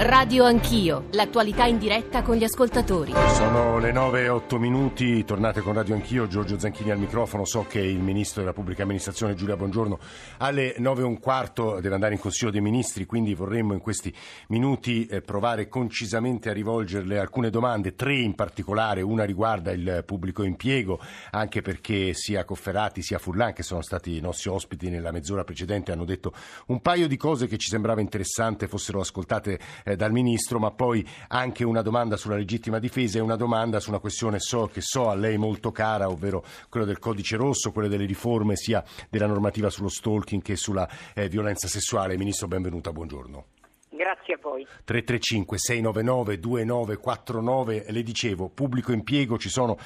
Radio Anch'io, l'attualità in diretta con gli ascoltatori. Sono le 9 e 8 minuti, tornate con Radio Anch'io, Giorgio Zanchini al microfono, so che il Ministro della Pubblica Amministrazione Giulia Bongiorno alle 9 e un quarto deve andare in Consiglio dei Ministri, quindi vorremmo in questi minuti eh, provare concisamente a rivolgerle alcune domande, tre in particolare, una riguarda il pubblico impiego, anche perché sia Cofferati sia Furlan, che sono stati i nostri ospiti nella mezz'ora precedente, hanno detto un paio di cose che ci sembrava interessante fossero ascoltate eh, dal Ministro, ma poi anche una domanda sulla legittima difesa e una domanda su una questione so, che so a lei molto cara, ovvero quello del codice rosso, quelle delle riforme sia della normativa sullo stalking che sulla eh, violenza sessuale. Ministro, benvenuta, buongiorno. Grazie a voi. 335 699 2949, le dicevo, pubblico impiego, ci sono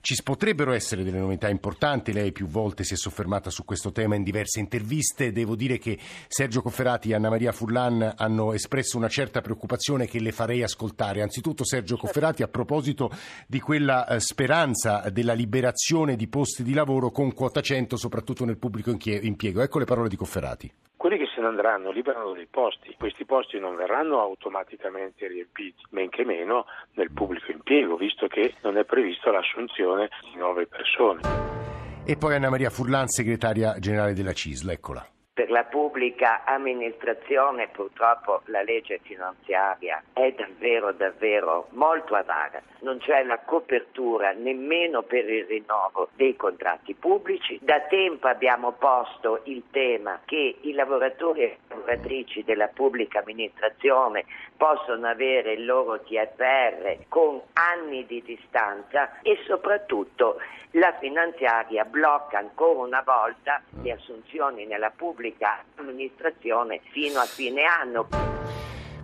ci potrebbero essere delle novità importanti, lei più volte si è soffermata su questo tema in diverse interviste, devo dire che Sergio Cofferati e Anna Maria Furlan hanno espresso una certa preoccupazione che le farei ascoltare. Anzitutto Sergio certo. Cofferati a proposito di quella eh, speranza della liberazione di posti di lavoro con quota 100 soprattutto nel pubblico impiego. Ecco le parole di Cofferati quelli che se ne andranno liberano dei posti, questi posti non verranno automaticamente riempiti, men che meno nel pubblico impiego, visto che non è previsto l'assunzione di nuove persone. E poi Anna Maria Furlan, segretaria generale della CISL, eccola per la pubblica amministrazione purtroppo la legge finanziaria è davvero davvero molto avara, non c'è la copertura nemmeno per il rinnovo dei contratti pubblici, da tempo abbiamo posto il tema che i lavoratori e lavoratrici della pubblica amministrazione possono avere il loro TFR con anni di distanza e soprattutto la finanziaria blocca ancora una volta le assunzioni nella pubblica amministrazione fino a fine anno.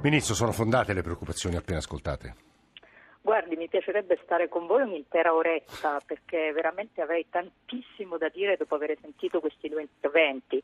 Ministro, sono fondate le preoccupazioni appena ascoltate? Guardi, mi piacerebbe stare con voi un'intera oretta perché veramente avrei tantissimo da dire dopo aver sentito questi due interventi.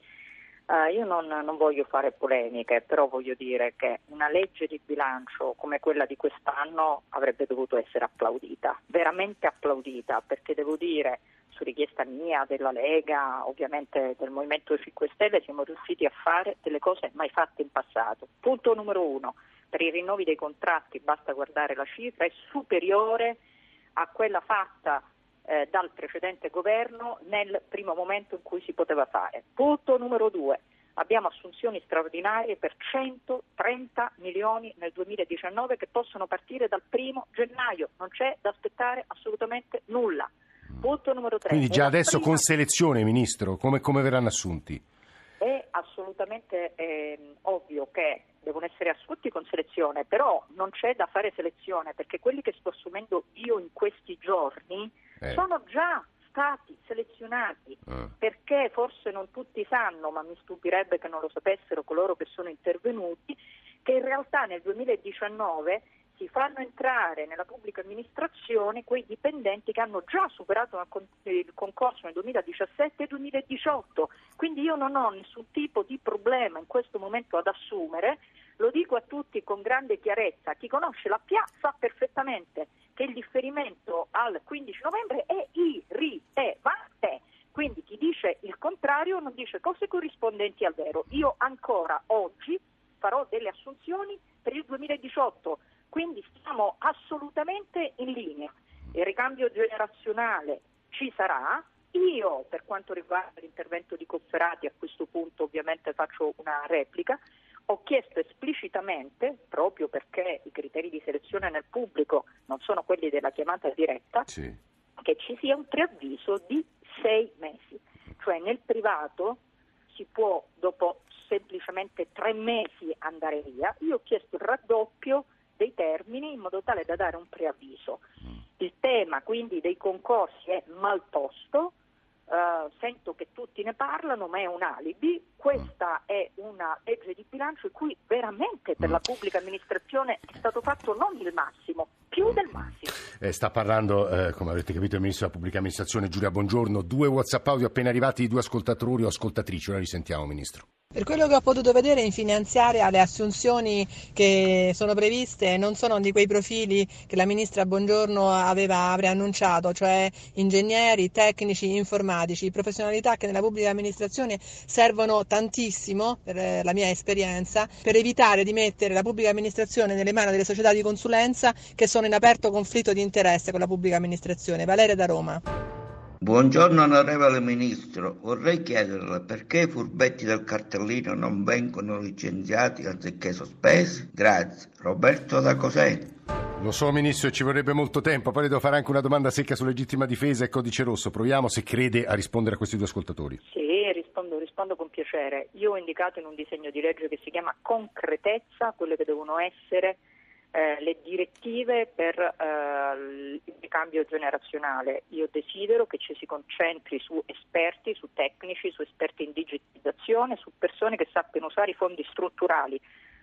Uh, io non, non, voglio fare polemiche, però voglio dire che una legge di bilancio come quella di quest'anno avrebbe dovuto essere applaudita, veramente applaudita, perché devo dire, su richiesta mia, della Lega, ovviamente del Movimento 5 Stelle, siamo riusciti a fare delle cose mai fatte in passato. Punto numero uno, per i rinnovi dei contratti, basta guardare la cifra, è superiore a quella fatta eh, dal precedente governo nel primo momento in cui si poteva fare. Punto numero due. Abbiamo assunzioni straordinarie per 130 milioni nel 2019 che possono partire dal primo gennaio, non c'è da aspettare assolutamente nulla. Punto numero tre. Quindi già adesso prima... con selezione, Ministro, come, come verranno assunti? È assolutamente eh, ovvio che devono essere assunti con selezione, però non c'è da fare selezione perché quelli che sto assumendo io in questi giorni eh. sono già stati selezionati eh. perché forse non tutti sanno, ma mi stupirebbe che non lo sapessero coloro che sono intervenuti, che in realtà nel 2019 si fanno entrare nella pubblica amministrazione quei dipendenti che hanno già superato il concorso nel 2017 e 2018. Quindi io non ho nessun tipo di problema in questo momento ad assumere, lo dico a tutti con grande chiarezza, chi conosce la PIA sa perfettamente che il differimento al 15 novembre è irrilevante. Quindi chi dice il contrario non dice cose corrispondenti al vero. Io ancora oggi farò delle assunzioni per il 2018, quindi stiamo assolutamente in linea. Il ricambio generazionale ci sarà. Io, per quanto riguarda l'intervento di Cofferati, a questo punto ovviamente faccio una replica, ho chiesto esplicitamente, proprio perché i criteri di selezione nel pubblico non sono quelli della chiamata diretta, sì. che ci sia un preavviso di sei mesi. Cioè nel privato si può dopo semplicemente tre mesi andare via. Io ho chiesto il raddoppio dei termini in modo tale da dare un preavviso. Mm. Il tema quindi dei concorsi è mal posto, Uh, sento che tutti ne parlano, ma è un alibi. Questa è una legge di bilancio in cui veramente per la pubblica amministrazione è stato fatto non il massimo, più del massimo. Eh, sta parlando, eh, come avete capito, il Ministro della Pubblica Amministrazione Giulia Bongiorno. Due WhatsApp audio appena arrivati di due ascoltatori o ascoltatrici. Ora li sentiamo, Ministro. Per quello che ho potuto vedere in finanziaria le assunzioni che sono previste non sono di quei profili che la ministra Bongiorno aveva preannunciato, cioè ingegneri, tecnici, informatici, professionalità che nella pubblica amministrazione servono tantissimo, per eh, la mia esperienza, per evitare di mettere la pubblica amministrazione nelle mani delle società di consulenza che sono in aperto conflitto di interesse con la pubblica amministrazione. Valeria da Roma. Buongiorno onorevole Ministro, vorrei chiederle perché i furbetti del cartellino non vengono licenziati anziché sospesi? Grazie. Roberto da Cosenza. Lo so Ministro, ci vorrebbe molto tempo, poi le devo fare anche una domanda secca su legittima difesa e codice rosso. Proviamo se crede a rispondere a questi due ascoltatori. Sì, rispondo, rispondo con piacere. Io ho indicato in un disegno di legge che si chiama concretezza quelle che devono essere eh, le direttive per eh, il ricambio generazionale. Io desidero che ci si concentri su esperti, su tecnici, su esperti in digitalizzazione, su persone che sappiano usare i fondi strutturali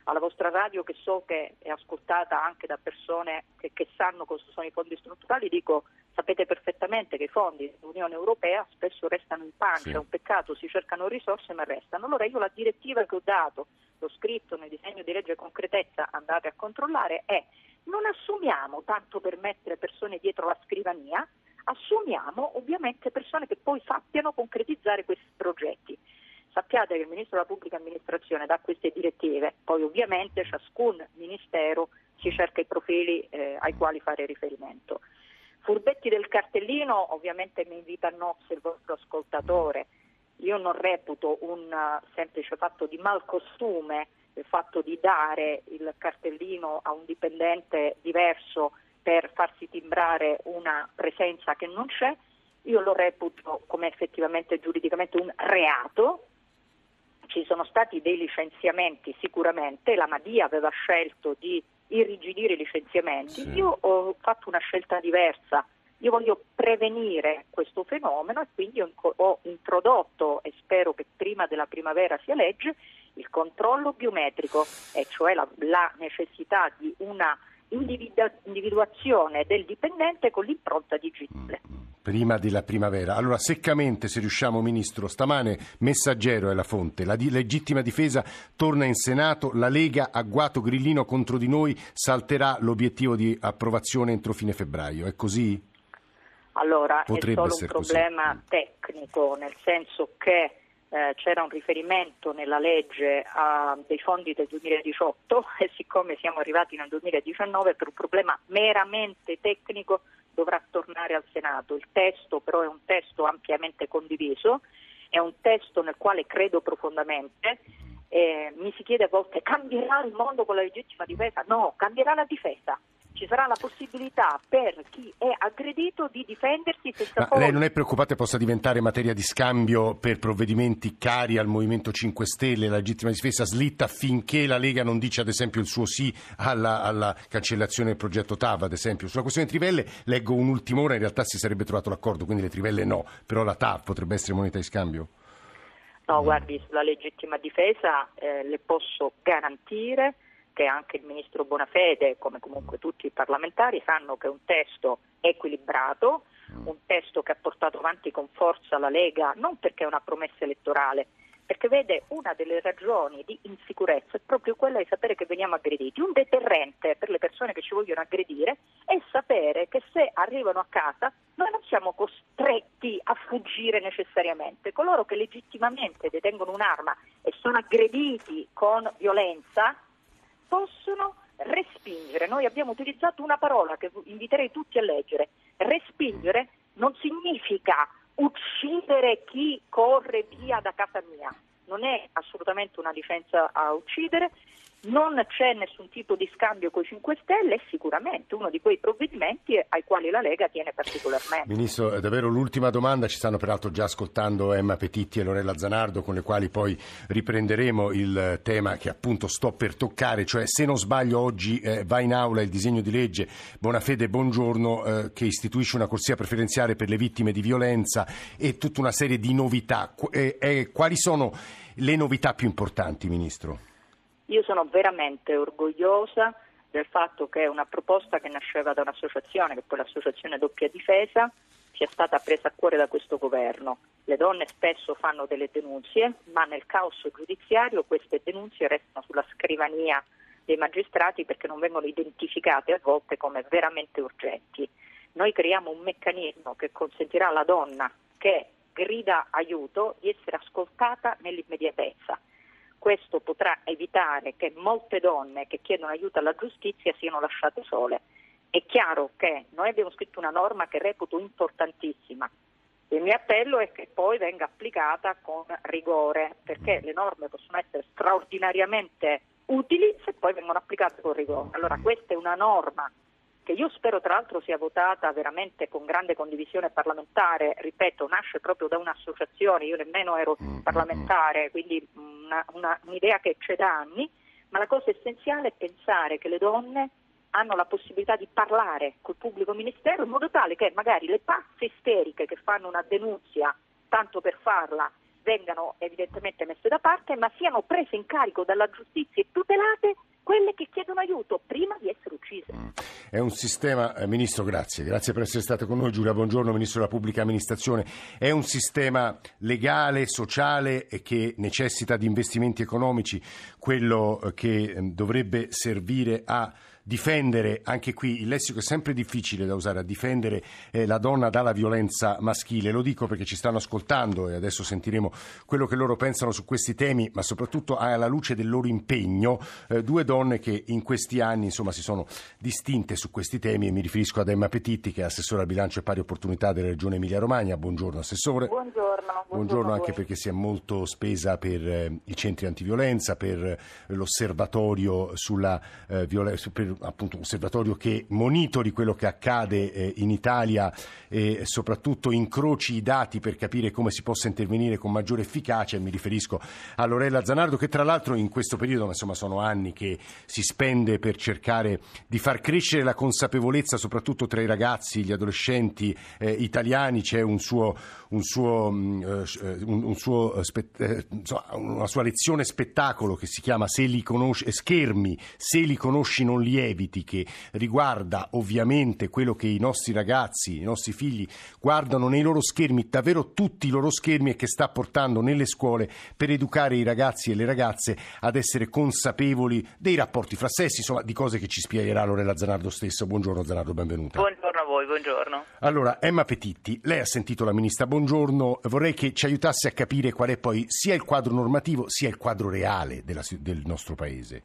alla vostra radio che so che è ascoltata anche da persone che, che, sanno cosa sono i fondi strutturali, dico sapete perfettamente che i fondi dell'Unione Europea spesso restano in pancia, sì. è un peccato, si cercano risorse ma restano. Allora io la direttiva che ho dato, l'ho scritto nel disegno di legge concretezza, andate a controllare, è non assumiamo tanto per mettere persone dietro la scrivania, assumiamo ovviamente persone che poi sappiano concretizzare questi progetti. Sappiate che il Ministro della Pubblica Amministrazione dà queste direttive, poi ovviamente ciascun Ministero si cerca i profili eh, ai quali fare riferimento. Furbetti del cartellino ovviamente mi invita a nozze il vostro ascoltatore. Io non reputo un uh, semplice fatto di malcostume il fatto di dare il cartellino a un dipendente diverso per farsi timbrare una presenza che non c'è. Io lo reputo come effettivamente giuridicamente un reato ci sono stati dei licenziamenti sicuramente, la Madia aveva scelto di irrigidire i licenziamenti, sì. io ho fatto una scelta diversa, io voglio prevenire questo fenomeno e quindi ho introdotto, e spero che prima della primavera sia legge, il controllo biometrico, e cioè la, la necessità di una individuazione del dipendente con l'impronta digitale. Mm, mm prima della primavera. Allora, seccamente, se riusciamo, Ministro, stamane Messaggero è la fonte. La di- legittima difesa torna in Senato, la Lega, agguato grillino contro di noi, salterà l'obiettivo di approvazione entro fine febbraio. È così? Allora, Potrebbe è solo un problema così. tecnico, nel senso che eh, c'era un riferimento nella legge a dei fondi del 2018 e siccome siamo arrivati nel 2019 per un problema meramente tecnico dovrà tornare al Senato. Il testo però è un testo ampiamente condiviso, è un testo nel quale credo profondamente. Eh, mi si chiede a volte cambierà il mondo con la legittima difesa? No, cambierà la difesa ci sarà la possibilità per chi è aggredito di difendersi senza Ma poi... Lei non è preoccupata che possa diventare materia di scambio per provvedimenti cari al Movimento 5 Stelle, la legittima difesa slitta finché la Lega non dice ad esempio il suo sì alla, alla cancellazione del progetto TAV, ad esempio. Sulla questione trivelle leggo un'ultima ora, in realtà si sarebbe trovato l'accordo, quindi le trivelle no, però la TAV potrebbe essere moneta di scambio? No, guardi, sulla legittima difesa eh, le posso garantire che anche il Ministro Bonafede, come comunque tutti i parlamentari, sanno che è un testo equilibrato, un testo che ha portato avanti con forza la Lega, non perché è una promessa elettorale, perché vede una delle ragioni di insicurezza è proprio quella di sapere che veniamo aggrediti. Un deterrente per le persone che ci vogliono aggredire è sapere che se arrivano a casa noi non siamo costretti a fuggire necessariamente. Coloro che legittimamente detengono un'arma e sono aggrediti con violenza possono respingere. Noi abbiamo utilizzato una parola che inviterei tutti a leggere. Respingere non significa uccidere chi corre via da casa mia, non è assolutamente una licenza a uccidere, non c'è nessun tipo di scambio con i 5 Stelle, è sicuramente uno di quei provvedimenti ai quali la Lega tiene particolarmente. Ministro, è davvero l'ultima domanda, ci stanno peraltro già ascoltando Emma Petitti e Lorella Zanardo con le quali poi riprenderemo il tema che appunto sto per toccare, cioè se non sbaglio oggi eh, va in aula il disegno di legge Bonafede Buongiorno eh, che istituisce una corsia preferenziale per le vittime di violenza e tutta una serie di novità. Qu- eh, eh quali sono le novità più importanti, Ministro? Io sono veramente orgogliosa del fatto che una proposta che nasceva da un'associazione, che poi l'associazione Doppia Difesa, sia stata presa a cuore da questo governo. Le donne spesso fanno delle denunce, ma nel caos giudiziario queste denunce restano sulla scrivania dei magistrati perché non vengono identificate a volte come veramente urgenti. Noi creiamo un meccanismo che consentirà alla donna che grida aiuto di essere ascoltata nell'immediatezza. Questo potrà evitare che molte donne che chiedono aiuto alla giustizia siano lasciate sole. È chiaro che noi abbiamo scritto una norma che reputo importantissima. Il mio appello è che poi venga applicata con rigore, perché le norme possono essere straordinariamente utili se poi vengono applicate con rigore. Allora questa è una norma che io spero tra l'altro sia votata veramente con grande condivisione parlamentare, ripeto, nasce proprio da un'associazione, io nemmeno ero mm, mm, parlamentare, quindi una, una, un'idea che c'è da anni, ma la cosa essenziale è pensare che le donne hanno la possibilità di parlare col pubblico ministero in modo tale che magari le pazze isteriche che fanno una denunzia tanto per farla vengano evidentemente messe da parte, ma siano prese in carico dalla giustizia e tutelate quelle che chiedono aiuto prima di essere uccise. È un sistema, eh, Ministro, grazie, grazie per essere stato con noi. Giulia Buongiorno, Ministro della Pubblica Amministrazione. È un sistema legale, sociale e che necessita di investimenti economici, quello eh, che eh, dovrebbe servire a difendere, anche qui il lessico è sempre difficile da usare, a difendere eh, la donna dalla violenza maschile. Lo dico perché ci stanno ascoltando e adesso sentiremo quello che loro pensano su questi temi, ma soprattutto alla luce del loro impegno, eh, due donne che in questi anni insomma, si sono distinte su questi temi e mi riferisco ad Emma Petitti che è assessore al bilancio e pari opportunità della Regione Emilia-Romagna. Buongiorno Assessore. Buongiorno. Buongiorno, buongiorno anche perché si è molto spesa per eh, i centri antiviolenza, per eh, l'osservatorio sulla eh, violenza, per appunto un osservatorio che monitori quello che accade eh, in Italia e soprattutto incroci i dati per capire come si possa intervenire con maggiore efficacia. Mi riferisco a Lorella Zanardo che tra l'altro in questo periodo, insomma sono anni che si spende per cercare di far crescere la consapevolezza soprattutto tra i ragazzi, gli adolescenti eh, italiani, c'è un suo, un suo, mm, eh, un, un suo, eh, una sua lezione spettacolo che si chiama Se li conosci, schermi, se li conosci non li eviti, che riguarda ovviamente quello che i nostri ragazzi, i nostri figli guardano nei loro schermi, davvero tutti i loro schermi e che sta portando nelle scuole per educare i ragazzi e le ragazze ad essere consapevoli dei rapporti fra sessi, insomma di cose che ci spiegherà Lorella Zanardo stesso. Buongiorno Zanardo, benvenuta. Buongiorno a voi, buongiorno. Allora, Emma Petitti, lei ha sentito la ministra Buongiorno, vorrei che ci aiutasse a capire qual è poi sia il quadro normativo sia il quadro reale della, del nostro Paese.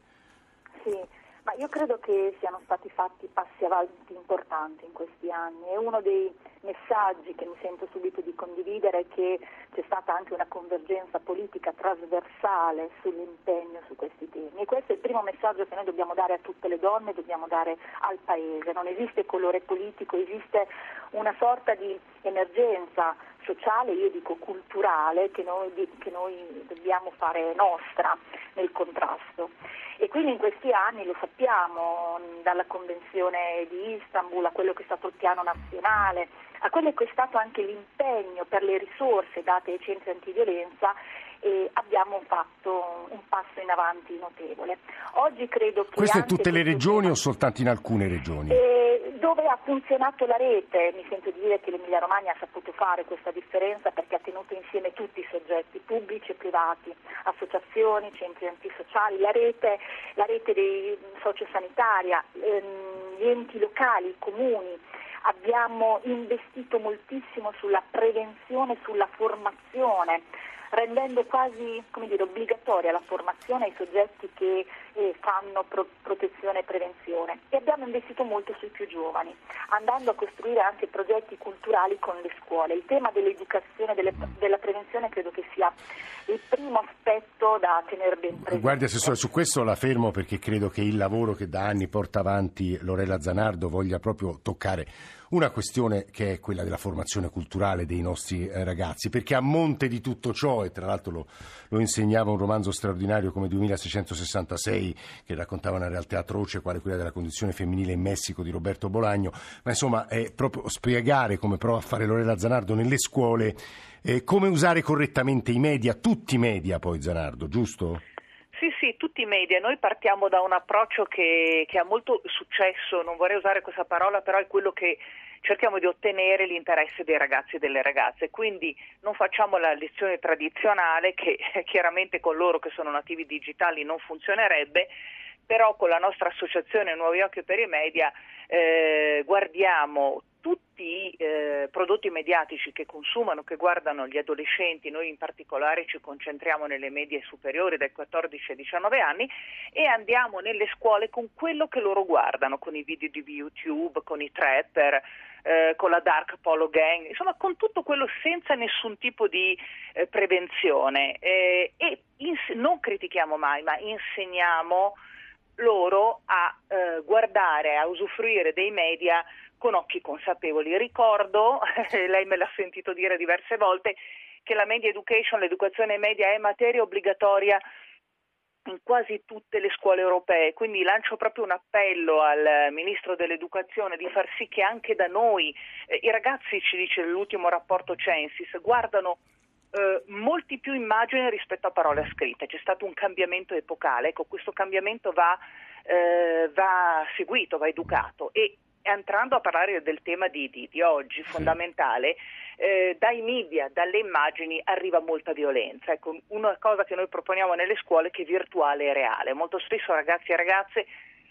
Ma io credo che siano stati fatti passi avanti importanti in questi anni e uno dei messaggi che mi sento subito di condividere è che c'è stata anche una convergenza politica trasversale sull'impegno su questi temi e questo è il primo messaggio che noi dobbiamo dare a tutte le donne, dobbiamo dare al Paese. Non esiste colore politico, esiste una sorta di emergenza sociale, io dico culturale, che noi, che noi dobbiamo fare nostra nel contrasto. E quindi in questi anni, lo sappiamo, dalla Convenzione di Istanbul a quello che è stato il piano nazionale, a quello che è stato anche l'impegno per le risorse date ai centri antiviolenza, e abbiamo fatto un passo in avanti notevole. Oggi credo che Questo in tutte le regioni o soltanto in alcune regioni? Eh, dove ha funzionato la rete, mi sento di dire che l'Emilia Romagna ha saputo fare questa differenza perché ha tenuto insieme tutti i soggetti pubblici e privati, associazioni, centri antisociali, la rete, la rete dei sociosanitaria, ehm, gli enti locali, i comuni. Abbiamo investito moltissimo sulla prevenzione, sulla formazione rendendo quasi dire, obbligatoria la formazione ai soggetti che eh, fanno pro- protezione e prevenzione e abbiamo investito molto sui più giovani, andando a costruire anche progetti culturali con le scuole. Il tema dell'educazione e della prevenzione credo che sia il primo aspetto da tenere ben presente. Guardi Assessore, su questo la fermo perché credo che il lavoro che da anni porta avanti Lorella Zanardo voglia proprio toccare una questione che è quella della formazione culturale dei nostri eh, ragazzi, perché a monte di tutto ciò, e tra l'altro lo, lo insegnava un romanzo straordinario come 2666, che raccontava una realtà atroce quale quella della condizione femminile in Messico di Roberto Bolagno, ma insomma è proprio spiegare come prova a fare Lorella Zanardo nelle scuole, eh, come usare correttamente i media, tutti i media poi Zanardo, giusto? Sì, sì, tutti i media. Noi partiamo da un approccio che, che, ha molto successo, non vorrei usare questa parola, però è quello che cerchiamo di ottenere l'interesse dei ragazzi e delle ragazze, quindi non facciamo la lezione tradizionale che chiaramente con loro che sono nativi digitali non funzionerebbe, però con la nostra associazione Nuovi Occhi per i Media eh, guardiamo tutti i eh, prodotti mediatici che consumano, che guardano gli adolescenti, noi in particolare ci concentriamo nelle medie superiori dai 14 ai 19 anni e andiamo nelle scuole con quello che loro guardano, con i video di YouTube, con i trapper, eh, con la Dark Polo Gang, insomma con tutto quello senza nessun tipo di eh, prevenzione. E ins- non critichiamo mai, ma insegniamo loro a eh, guardare, a usufruire dei media con occhi consapevoli. Ricordo, lei me l'ha sentito dire diverse volte, che la media education, l'educazione media è materia obbligatoria in quasi tutte le scuole europee, quindi lancio proprio un appello al Ministro dell'Educazione di far sì che anche da noi eh, i ragazzi, ci dice l'ultimo rapporto Censis, guardano eh, molti più immagini rispetto a parole scritte, c'è stato un cambiamento epocale, ecco questo cambiamento va, eh, va seguito, va educato e entrando a parlare del tema di, di, di oggi, fondamentale, eh, dai media, dalle immagini arriva molta violenza. Ecco, una cosa che noi proponiamo nelle scuole è che virtuale e reale. Molto spesso ragazzi e ragazze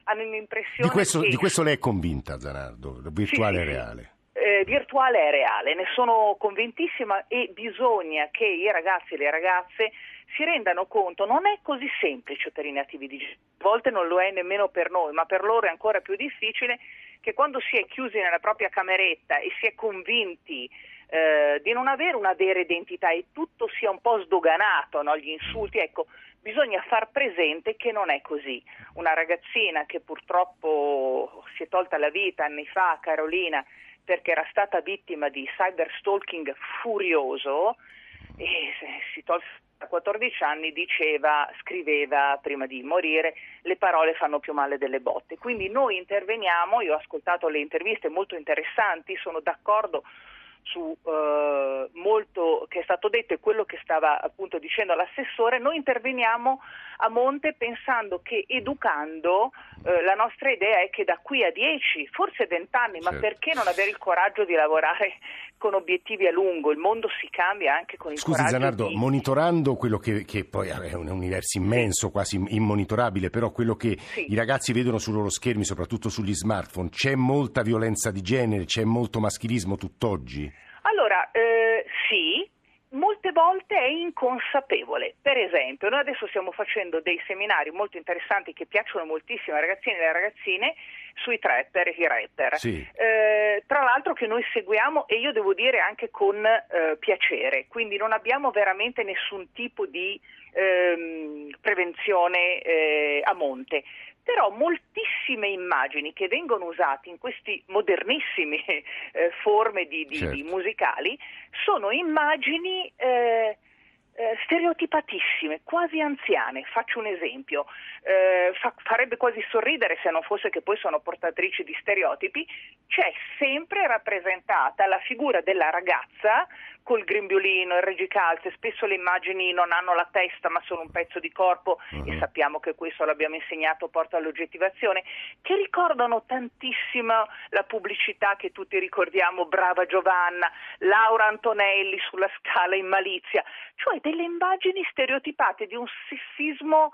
hanno l'impressione di questo, che... Di questo lei è convinta, Zanardo, virtuale sì, e reale? Eh, virtuale e reale, ne sono convintissima e bisogna che i ragazzi e le ragazze si rendano conto, non è così semplice per i nativi digitali, a volte non lo è nemmeno per noi, ma per loro è ancora più difficile che quando si è chiusi nella propria cameretta e si è convinti eh, di non avere una vera identità e tutto sia un po' sdoganato, no? gli insulti, ecco, bisogna far presente che non è così. Una ragazzina che purtroppo si è tolta la vita anni fa, Carolina, perché era stata vittima di cyberstalking furioso e si tolse a 14 anni diceva, scriveva prima di morire, le parole fanno più male delle botte. Quindi noi interveniamo, io ho ascoltato le interviste molto interessanti, sono d'accordo su eh, molto che è stato detto e quello che stava appunto dicendo l'assessore, noi interveniamo a monte pensando che educando eh, la nostra idea è che da qui a 10, forse 20 anni, certo. ma perché non avere il coraggio di lavorare con obiettivi a lungo? Il mondo si cambia anche con il Scusi, coraggio Zanardo, di... monitorando quello che, che, poi è un universo immenso, quasi immonitorabile, però quello che sì. i ragazzi vedono sui loro schermi, soprattutto sugli smartphone, c'è molta violenza di genere, c'è molto maschilismo tutt'oggi? Allora, eh, sì, molte volte è inconsapevole. Per esempio, noi adesso stiamo facendo dei seminari molto interessanti che piacciono moltissimo ai ragazzini e alle ragazzine sui trapper e i rapper. Sì. Eh, tra l'altro che noi seguiamo e io devo dire anche con eh, piacere, quindi non abbiamo veramente nessun tipo di ehm, prevenzione eh, a monte però moltissime immagini che vengono usate in queste modernissime eh, forme di, di, certo. di, musicali sono immagini eh, eh, stereotipatissime, quasi anziane. Faccio un esempio, eh, fa, farebbe quasi sorridere se non fosse che poi sono portatrici di stereotipi, c'è sempre rappresentata la figura della ragazza col grembiulino, il reggicalze, spesso le immagini non hanno la testa ma sono un pezzo di corpo uh-huh. e sappiamo che questo l'abbiamo insegnato porta all'oggettivazione, che ricordano tantissimo la pubblicità che tutti ricordiamo, Brava Giovanna, Laura Antonelli sulla scala in malizia, cioè delle immagini stereotipate di un sessismo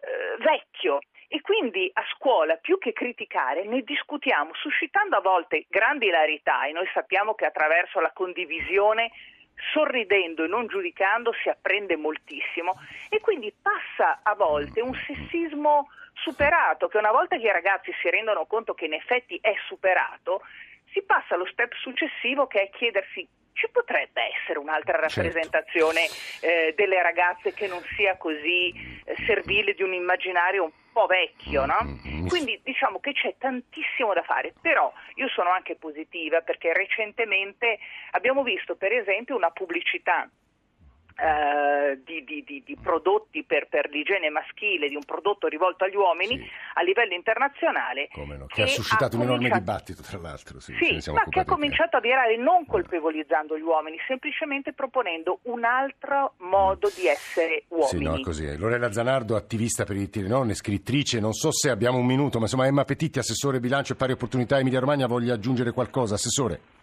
eh, vecchio. E quindi a scuola più che criticare ne discutiamo suscitando a volte grandi ilarità e noi sappiamo che attraverso la condivisione sorridendo e non giudicando si apprende moltissimo. E quindi passa a volte un sessismo superato che una volta che i ragazzi si rendono conto che in effetti è superato si passa allo step successivo che è chiedersi ci potrebbe essere un'altra certo. rappresentazione certo. eh, delle ragazze che non sia così eh, servile di un immaginario un po' vecchio, no? Mm-hmm. Quindi diciamo che c'è tantissimo da fare, però io sono anche positiva perché recentemente abbiamo visto per esempio una pubblicità di, di, di, di, prodotti per, per, l'igiene maschile, di un prodotto rivolto agli uomini sì. a livello internazionale. No, che, che, ha suscitato ha un enorme dibattito, tra l'altro. Sì, sì ma che ha cominciato a virare non colpevolizzando gli uomini, semplicemente proponendo un altro modo di essere uomini. Sì, no, così è. Lorella Zanardo, attivista per i diritti delle donne, scrittrice, non so se abbiamo un minuto, ma insomma Emma Petitti, assessore bilancio e pari opportunità Emilia Romagna, voglia aggiungere qualcosa? Assessore?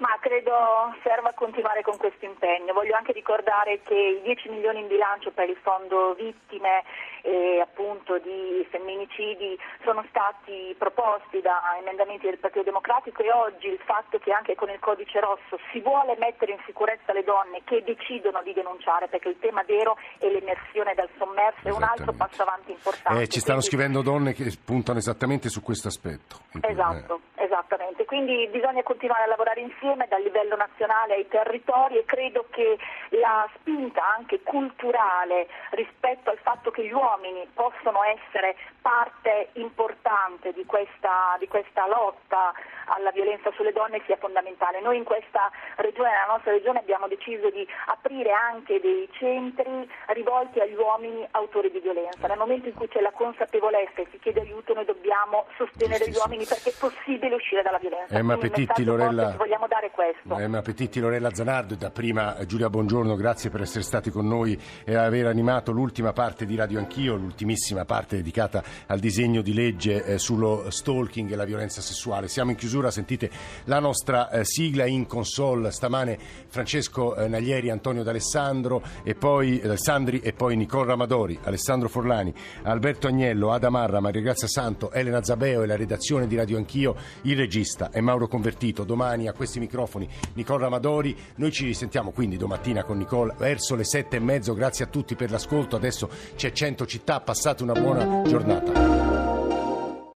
Ma credo serva continuare con questo impegno. Voglio anche ricordare che i 10 milioni in bilancio per il fondo vittime e appunto di femminicidi sono stati proposti da emendamenti del Partito Democratico e oggi il fatto che anche con il codice rosso si vuole mettere in sicurezza le donne che decidono di denunciare perché il tema vero è l'emersione dal sommerso è un altro passo avanti importante. Eh, ci stanno Quindi... scrivendo donne che puntano esattamente su questo aspetto. Esatto, eh. Esattamente. Quindi bisogna continuare a lavorare insieme dal livello nazionale ai territori e credo che la spinta anche culturale rispetto al fatto che gli uomini possono essere parte importante di questa, di questa lotta alla violenza sulle donne sia fondamentale. Noi in questa regione, nella nostra regione, abbiamo deciso di aprire anche dei centri rivolti agli uomini autori di violenza. Nel momento in cui c'è la consapevolezza e si chiede aiuto, noi dobbiamo sostenere gli uomini perché è possibile uscire dalla violenza. Emma Petitti, Lorella, vogliamo dare questo. Emma Petitti, Lorella Zanardo e da prima Giulia Buongiorno, grazie per essere stati con noi e aver animato l'ultima parte di Radio Anch'io, l'ultimissima parte dedicata al disegno di legge eh, sullo stalking e la violenza sessuale. Siamo in chiusura sentite la nostra eh, sigla in console stamane Francesco eh, Naglieri, Antonio D'Alessandro e poi eh, Sandri e poi Nicole Ramadori, Alessandro Forlani, Alberto Agnello, Ada Marra, Maria Grazia Santo, Elena Zabeo e la redazione di Radio Anch'io, il regista è Mauro Convertito. Domani a questi microfoni Nicole Ramadori. Noi ci risentiamo quindi domattina con Nicole verso le sette e mezzo. Grazie a tutti per l'ascolto. Adesso c'è 100 città. Passate una buona giornata.